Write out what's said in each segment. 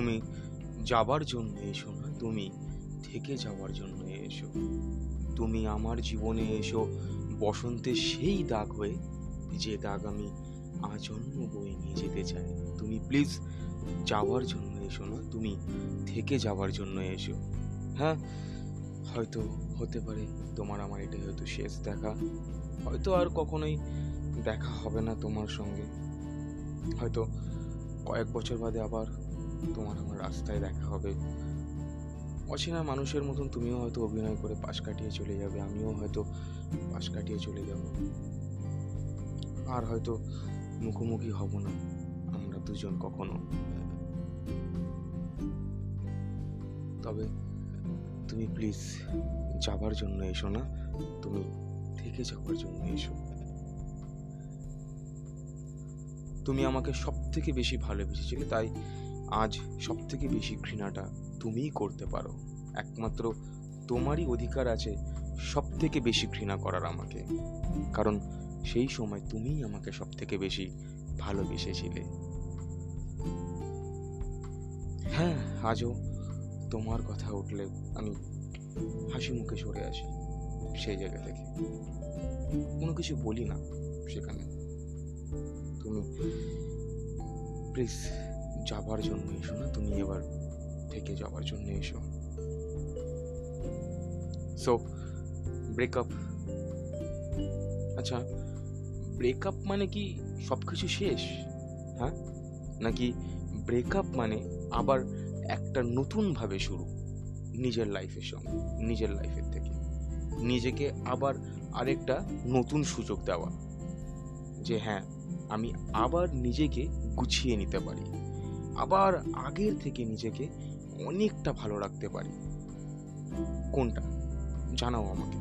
তুমি যাবার জন্য এসো না, তুমি থেকে যাওয়ার জন্য এসো। তুমি আমার জীবনে এসো বসন্তের সেই দাগ হয়ে, যে দাগ আমি আজন্ম বয়ে নিয়ে যেতে চাই। তুমি প্লিজ যাওয়ার জন্য এসো না, তুমি থেকে যাওয়ার জন্য এসো। হ্যাঁ হয়তো হতে পারে তোমার আমার এটাই হয়তো শেষ দেখা। হয়তো আর কখনোই দেখা হবে না তোমার সঙ্গে। হয়তো কয়েক বছর বাদে আবার তোমার আমার রাস্তায় দেখা হবে। অচেনা মানুষের মতন তুমিও হয়তো অভিনয় করে পাশ কাটিয়ে চলে যাবে, আমিও হয়তো পাশ কাটিয়ে চলে যাব। আর হয়তো মুখোমুখি হব না, আমরা দুজন কখনো। তবে তুমি প্লিজ যাবার জন্য এসো না, তুমি থেকে যাওয়ার জন্য এসো। তুমি আমাকে সব থেকে বেশি ভালোবেসেছিলে, তাই আজ সব থেকে বেশি ঘৃণাটা তুমিই করতে পারো। একমাত্র তোমারই অধিকার আছে সব থেকে বেশি ঘৃণা করার আমাকে। কারণ সেই সময় তুমিই আমাকে সব থেকে বেশি ভালোবেসেছিলে। হ্যাঁ আজও তোমার কথা উঠলে আমি হাসি মুখে সরে আসি সেই জায়গা থেকে। কোনো কিছু বলি না সেখানে। তুমি প্লিজ যাবার জন্য এসো না, তুমি এবার থেকে যাবার জন্য এসো। সো ব্রেকআপ আচ্ছা ব্রেকআপ মানে কি সব কিছু শেষ? হ্যাঁ? নাকি ব্রেকআপ মানে আবার একটা নতুনভাবে শুরু, নিজের লাইফের সঙ্গে, নিজের লাইফের থেকে। নিজেকে আবার আরেকটা নতুন সুযোগ দেওয়া। যে হ্যাঁ আমি আবার নিজেকে গুছিয়ে নিতে পারি। আবার আগের থেকে নিজেকে অনেকটা ভালো রাখতে পারি। কোনটা? জানাও আমাকে।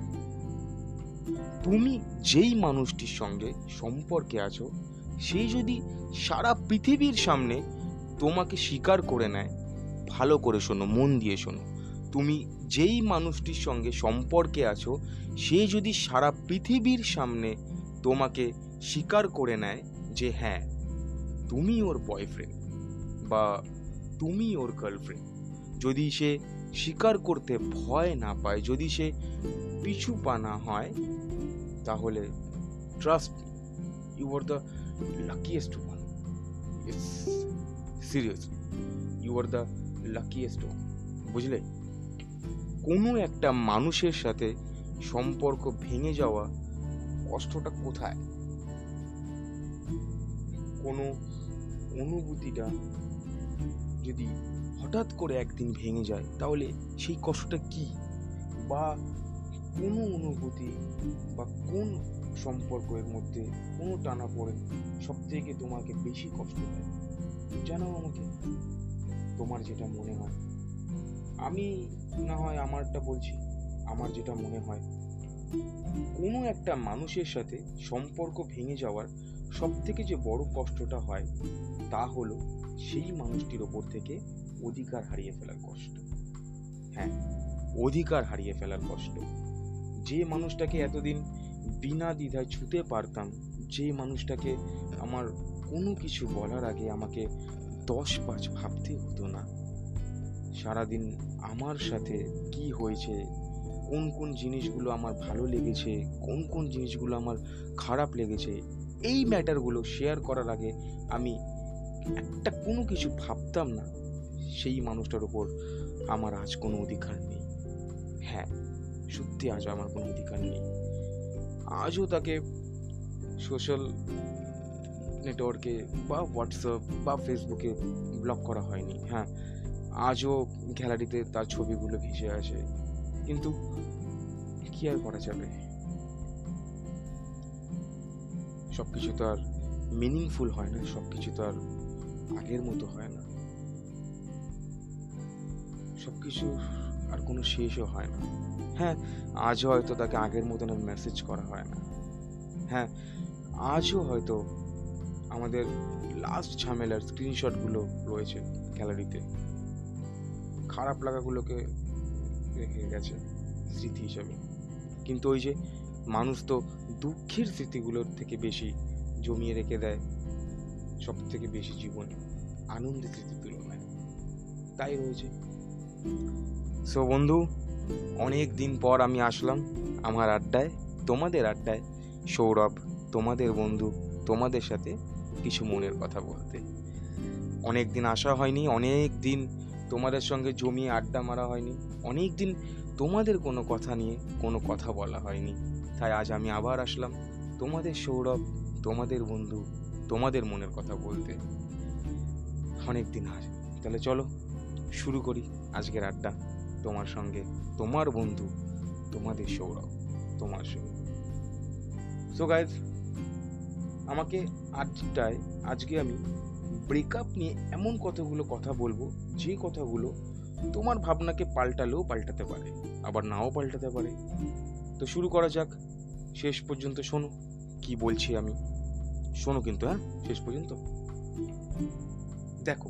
তুমি যেই মানুষটির সঙ্গে সম্পর্কে আছো সেই যদি সারা পৃথিবীর সামনে তোমাকে স্বীকার করে নেয়, ভালো করে শোনো, মন দিয়ে শোনো। তুমি যেই মানুষটির সঙ্গে সম্পর্কে আছো, সে যদি সারা পৃথিবীর সামনে তোমাকে স্বীকার করে নেয় যে হ্যাঁ তুমি ওর বয়ফ্রেন্ড বা তুমি ওর গার্লফ্রেন্ড যদি সে স্বীকার করতে ভয় না পায়, যদি সে পিছু পা না হয়, তাহলে trust you are the luckiest one it's seriously you are the luckiest one বুঝলে? কোনো একটা মানুষের সাথে সম্পর্ক ভেঙে যাওয়া কষ্টটা কোথায়? কোনো অনুভূতিটা যদি হঠাৎ করে একদিন ভেঙে যায়, তাহলে সেই কষ্টটা কি? বা কোনো অনুভূতি বা কোন সম্পর্কের মধ্যে কোনো টানা পড়ে সব থেকে তোমাকে বেশি কষ্ট দেয়? জানাও আমাকে। তোমার যেটা মনে হয়। আমি না হয় আমারটা বলছি, আমার যেটা মনে হয়। কোনো একটা মানুষের সাথে সম্পর্ক ভেঙে যাওয়ার সব থেকে যে বড় কষ্টটা হয়, তা হলো সেই মানুষটির ওপর থেকে অধিকার হারিয়ে ফেলার কষ্ট। হ্যাঁ অধিকার হারিয়ে ফেলার কষ্ট। যে মানুষটাকে এতদিন বিনা দ্বিধায় ছুতে পারতাম, যে মানুষটাকে আমার কোনো কিছু বলার আগে আমাকে দশ পাঁচ ভাবতে হতো না। সারাদিন আমার সাথে কি হয়েছে, কোন কোন জিনিসগুলো আমার ভালো লেগেছে, কোন কোন জিনিসগুলো আমার খারাপ লেগেছে, এই ম্যাটারগুলো শেয়ার করার আগে আমি একটা কোনো কিছু ভাবতাম না, সেই মানুষটার উপর আমার আজ কোনো অধিকার নেই। হ্যাঁ সত্যি আজ আমার কোনো অধিকার নেই। আজও তাকে সোশ্যাল নেটওয়ার্কে বা হোয়াটসঅ্যাপ বা ফেসবুকে ব্লক করা হয়নি। হ্যাঁ আজও গ্যালারিতে তার ছবিগুলো ভেসে আছে কিন্তু কি আর করা যাবে? সব কিছু তো আর মিনিংফুল হয় না সব কিছু তো আর আগের মতো হয় না। সব কিছু আর কোনো শেষও হয় না। হ্যাঁ আজও হয়তো তাকে আগের মতন মেসেজ করা হয় না। হ্যাঁ আজও হয়তো আমাদের লাস্ট ঝামেলার স্ক্রিনশটগুলো রয়েছে গ্যালারিতে খারাপ লাগাগুলোকে রেখে গেছে স্মৃতি হিসাবে। কিন্তু ওই যে মানুষ তো দুঃখের স্মৃতিগুলোর থেকে বেশি জমিয়ে রেখে দেয়। সব থেকে বেশি জীবনে আনন্দের স্মৃতির তুলনায়। তাই রয়েছে। সো বন্ধু, অনেক দিন পর আমি আসলাম আমার আড্ডায়। তোমাদের আড্ডায়। সৌরভ, তোমাদের বন্ধু, তোমাদের সাথে কিছু মনের কথা বলতে। অনেক দিন আসা হয়নি, অনেক দিন তোমাদের সঙ্গে জমিয়ে আড্ডা মারা হয়নি। অনেক দিন তোমাদের কোনো কথা নিয়ে কোনো কথা বলা হয়নি। তাই আজ আমি আবার আসলাম। তোমাদের সৌরভ, তোমাদের বন্ধু তোমাদের মনের কথা বলতে অনেক দিন আর। তাহলে চলো, শুরু করি আজকের আড্ডা। তোমার সঙ্গে তোমার বন্ধু, তোমাদের সৌরভ, তোমার সঙ্গে। সো গাইজ আমাকে আজটায়, আজকে আমি ব্রেকআপ নিয়ে এমন কতগুলো কথা বলব, যে কথাগুলো তোমার ভাবনাকে পাল্টালেও পাল্টাতে পারে, আবার নাও পাল্টাতে পারে। তো শুরু করা যাক। শেষ পর্যন্ত শোনো, কি বলছি আমি। শোনো কিন্তু হ্যাঁ? শেষ পর্যন্ত। দেখো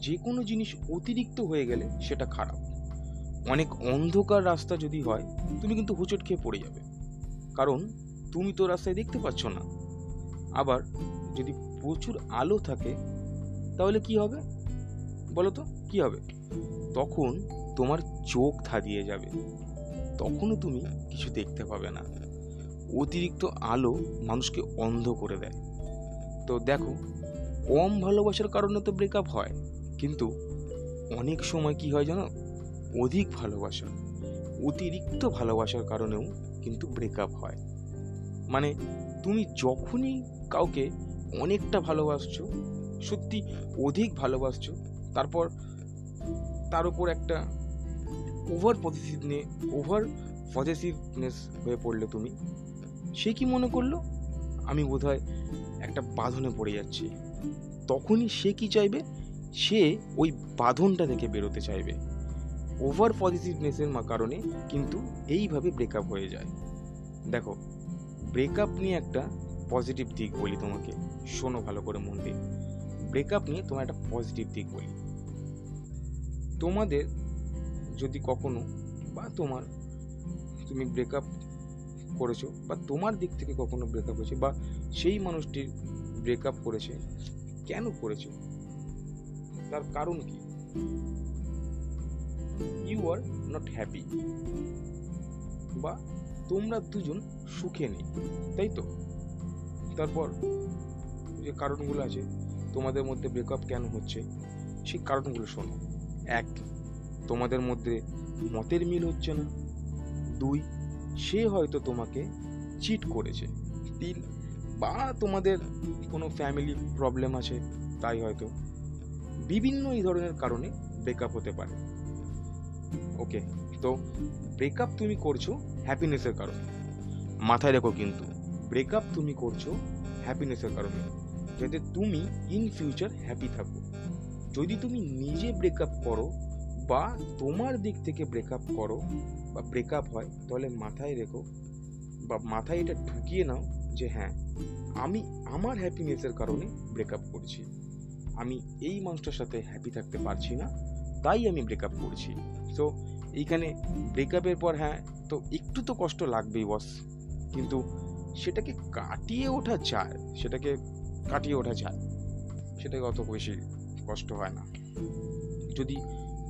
যে কোনো জিনিস অতিরিক্ত হয়ে গেলে সেটা খারাপ। অনেক অন্ধকার রাস্তা যদি হয়, তুমি কিন্তু হোঁচট খেয়ে পড়ে যাবে। কারণ, তুমি তো রাস্তায় দেখতে পাচ্ছ না। আবার, যদি প্রচুর আলো থাকে, তাহলে কি হবে? বলো তো, কি হবে? তখন তোমার চোখ ধাঁধিয়ে যাবে। তখনও তুমি কিছু দেখতে পাবে না। অতিরিক্ত আলো মানুষকে অন্ধ করে দেয়। তো দেখো, কম ভালোবাসার কারণে তো ব্রেকআপ হয়, কিন্তু অনেক সময় কি হয় জানো? অধিক ভালোবাসা, অতিরিক্ত ভালোবাসার কারণেও কিন্তু ব্রেকআপ হয়। মানে তুমি যখনই কাউকে অনেকটা ভালোবাসছো, সত্যি অধিক ভালোবাসছো, তারপর তার উপর একটা ওভার পজিটিভ নিয়ে ওভার পজিটিভনেস হয়ে পড়লে তুমি সে কি মনে করল? আমি বোধহয় একটা বাঁধনে পড়ে যাচ্ছি। তখনই সে কি চাইবে? সে ওই বাঁধনটা থেকে বেরোতে চাইবে। ওভার পজিটিভনেসের কারণে কিন্তু এইভাবে ব্রেকআপ হয়ে যায়। দেখো ব্রেকআপ নিয়ে একটা পজিটিভ দিক বলি তোমাকে। শোনো ভালো করে মন দিয়ে। ব্রেকআপ নিয়ে তোমার একটা পজিটিভ দিক বলি। তোমাদের যদি কখনো বা তোমার, তুমি ব্রেকআপ করেছ বা তোমার দিক থেকে কখনো ব্রেকআপ হয়েছে বা সেই মানুষটির ব্রেকআপ করেছে? কেন করেছে? তার কারণ কি? ইউ আর নট হ্যাপি বা তোমরা দুজন সুখে নেই, তাই তো? তারপর যে কারণগুলো আছে, তোমাদের মধ্যে ব্রেকআপ কেন হচ্ছে? সেই কারণগুলো শোনো। এক, তোমাদের মধ্যে মতের মিল হচ্ছে না। দুই সে হয়তো তোমাকে চিট করেছে। তিন, বা তোমাদের কোনো ফ্যামিলি প্রবলেম আছে, তাই হয়তো। বিভিন্ন এই ধরনের কারণে ব্রেকআপ হতে পারে। ওকে তো ব্রেকআপ তুমি করছ হ্যাপিনেসের কারণে। মাথায় রেখো কিন্তু ব্রেকআপ তুমি করছ হ্যাপিনেসের কারণে। যাতে তুমি ইন ফিউচার হ্যাপি থাকো। যদি তুমি নিজে ব্রেকআপ করো বা তোমার দিক থেকে ব্রেকআপ করো বা ব্রেকআপ হয়, তাহলে মাথায় রেখো বা মাথায় এটা ঢুকিয়ে নাও যে হ্যাঁ আমি আমার হ্যাপিনেসের কারণে ব্রেকআপ করছি। আমি এই মানুষটার সাথে হ্যাপি থাকতে পারছি না, তাই আমি ব্রেকআপ করছি। সো এইখানে ব্রেকআপের পর হ্যাঁ তো একটু তো কষ্ট লাগবেই বস কিন্তু সেটাকে কাটিয়ে ওঠা যায়, সেটাকে কাটিয়ে ওঠা যায়, সেটাকে অত বেশি কষ্ট হয় না। যদি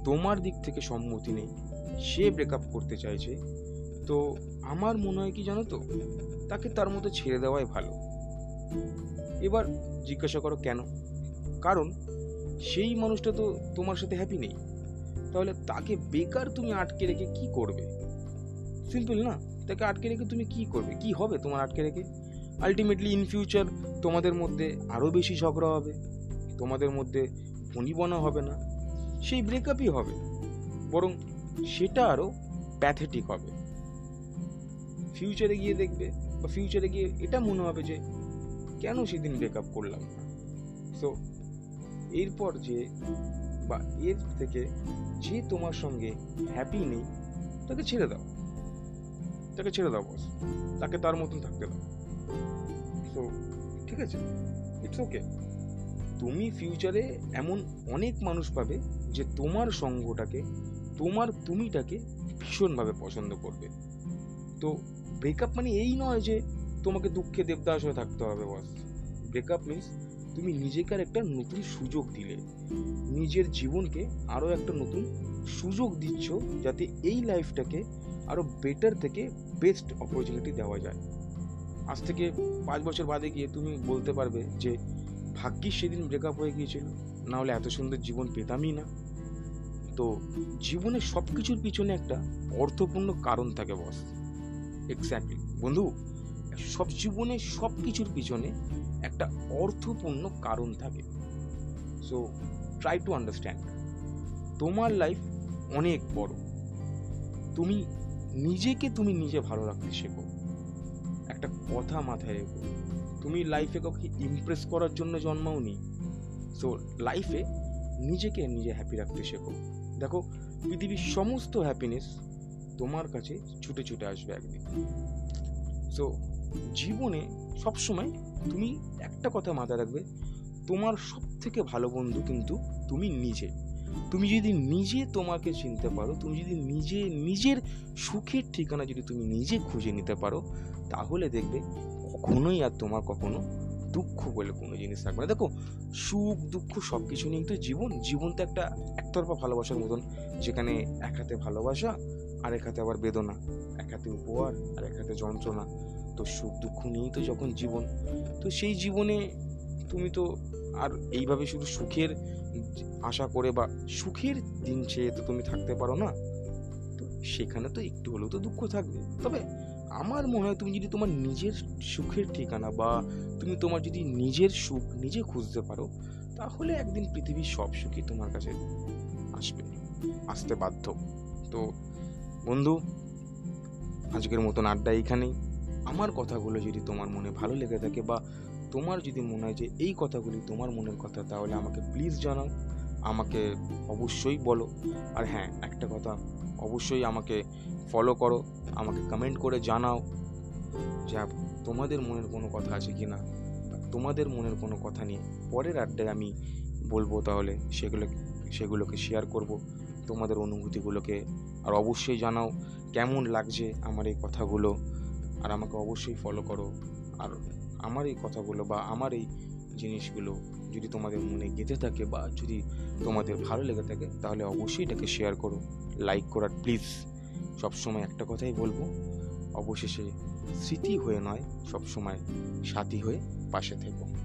তোমার দিক থেকে সম্মতি নেই। সে ব্রেকআপ করতে চাইছে। তো আমার মনে হয় কি জানো তো? তাকে তার মতো ছেড়ে দেওয়াই ভালো। এবার জিজ্ঞাসা করো কেন? কারণ সেই মানুষটা তো তোমার সাথে হ্যাপি নেই। তাহলে তাকে বেকার তুমি আটকে রেখে কি করবে? সিম্পল না? তাকে আটকে রেখে তুমি কি করবে? কি হবে তোমার আটকে রেখে? আলটিমেটলি ইন ফিউচার তোমাদের মধ্যে আরও বেশি ঝগড়া হবে। তোমাদের মধ্যে বনিবনা হবে না। সেই ব্রেকআপই হবে, বরং সেটা আরও প্যাথেটিক হবে। ফিউচারে গিয়ে দেখবে বা ফিউচারে গিয়ে এটা মনে হবে যে, কেন সেদিন ব্রেকআপ করলাম? সো এরপর যে বা এর থেকে যে তোমার সঙ্গে হ্যাপি নেই, তাকে ছেড়ে দাও। তাকে ছেড়ে দাও বস তাকে তার মতন থাকতে দাও। সো ঠিক আছে? ইটস ওকে তুমি ফিউচারে এমন অনেক মানুষ পাবে যে তোমার সঙ্গটাকে, তোমার তুমিটাকে ভীষণভাবে পছন্দ করবে। তো ব্রেকআপ মানে এই নয় যে তোমাকে দুঃখে দেবদাস হয়ে থাকতে হবে বস ব্রেকআপ মিন্স তুমি নিজেকে আর একটা নতুন সুযোগ দিলে। নিজের জীবনকে আরও একটা নতুন সুযোগ দিচ্ছ যাতে এই লাইফটাকে আরও বেটার থেকে বেস্ট অপরচুনিটি দেওয়া যায়। আজ থেকে পাঁচ বছর বাদে গিয়ে তুমি বলতে পারবে যে, ভাগ্যিস সেদিন ব্রেকআপ হয়ে গিয়েছিল। না হলে এত সুন্দর জীবন পেতামই না। তো জীবনে সব কিছুর পিছনে একটা অর্থপূর্ণ কারণ থাকে বস এক্স্যাক্টলি বন্ধু, সব জীবনে সব কিছুর পিছনে একটা অর্থপূর্ণ কারণ থাকে। সো ট্রাই টু আন্ডারস্ট্যান্ড তোমার লাইফ অনেক বড়। তুমি নিজেকে তুমি নিজে ভালো রাখতে শেখো। একটা কথা মাথায় রেখো। তুমি লাইফে কাউকে ইমপ্রেস করার জন্য জন্মাওনি। সো লাইফে নিজেকে নিজে হ্যাপি রাখতে শেখো। দেখো, পৃথিবীর সমস্ত হ্যাপিনেস তোমার কাছে ছুটে ছুটে আসবে একদিন। সো জীবনে সবসময় তুমি একটা কথা মাথায় রাখবে, তোমার সব থেকে ভালো বন্ধু কিন্তু তুমি নিজে। তুমি যদি নিজে তোমাকে চিনতে পারো, তুমি যদি নিজে, নিজের সুখের ঠিকানা যদি তুমি নিজে খুঁজে নিতে পারো, তাহলে দেখবে কখনোই আর তোমার কখনো দুঃখ বলে কোনো জিনিস থাকবে না। দেখো, সুখ, দুঃখ সব কিছু নিয়েই তো জীবন জীবন তো একটা একতরফা ভালোবাসার মতন। যেখানে এক হাতে ভালোবাসা আর এক হাতে আবার বেদনা। এক হাতে উপহার আর এক হাতে যন্ত্রণা। তো সুখ, দুঃখ নিয়েই তো যখন জীবন, তো সেই জীবনে তুমি তো আর এইভাবে শুধু সুখের আশা করে বা সুখের দিন চেয়ে তো তুমি থাকতে পারো না। তো সেখানে তো একটু হলেও তো দুঃখ থাকবে। তবে আমার মনে হয় তুমি যদি তোমার নিজের সুখের ঠিকানা বা তুমি তোমার যদি নিজের সুখ নিজে খুঁজতে পারো, তাহলে একদিন পৃথিবীর সব সুখই তোমার কাছে আসবে। আসতে বাধ্য। তো বন্ধু, আজকের মতন আড্ডা এইখানেই আমার কথাগুলো যদি তোমার মনে ভালো লেগে থাকে বা তোমার যদি মনে হয় যে এই কথাগুলি তোমার মনের কথা, তাহলে আমাকে প্লিজ জানাও। আমাকে অবশ্যই বলো। আর হ্যাঁ একটা কথা অবশ্যই আমাকে ফলো করো, আমাকে কমেন্ট করে জানাও যে তোমাদের মনের কোনো কথা আছে কি না? তোমাদের মনের কোনো কথা নিয়ে পরের আড্ডায় আমি বলব তাহলে সেগুলো, সেগুলোকে শেয়ার করব, তোমাদের অনুভূতিগুলোকে আর অবশ্যই জানাও কেমন লাগছে আমার এই কথাগুলো। আর আমাকে অবশ্যই ফলো করো। আর আমার এই কথাগুলো বা আমার এই জিনিসগুলো যদি তোমাদের মনে গেঁথে থাকে বা যদি তোমাদের ভালো লেগে থাকে, তাহলে অবশ্যই এটাকে শেয়ার করো লাইক করার প্লিজ সবসময় একটা কথাই বলব, অবশেষে স্মৃতি হয়ে নয়, সবসময় সাথী হয়ে পাশে থেকো।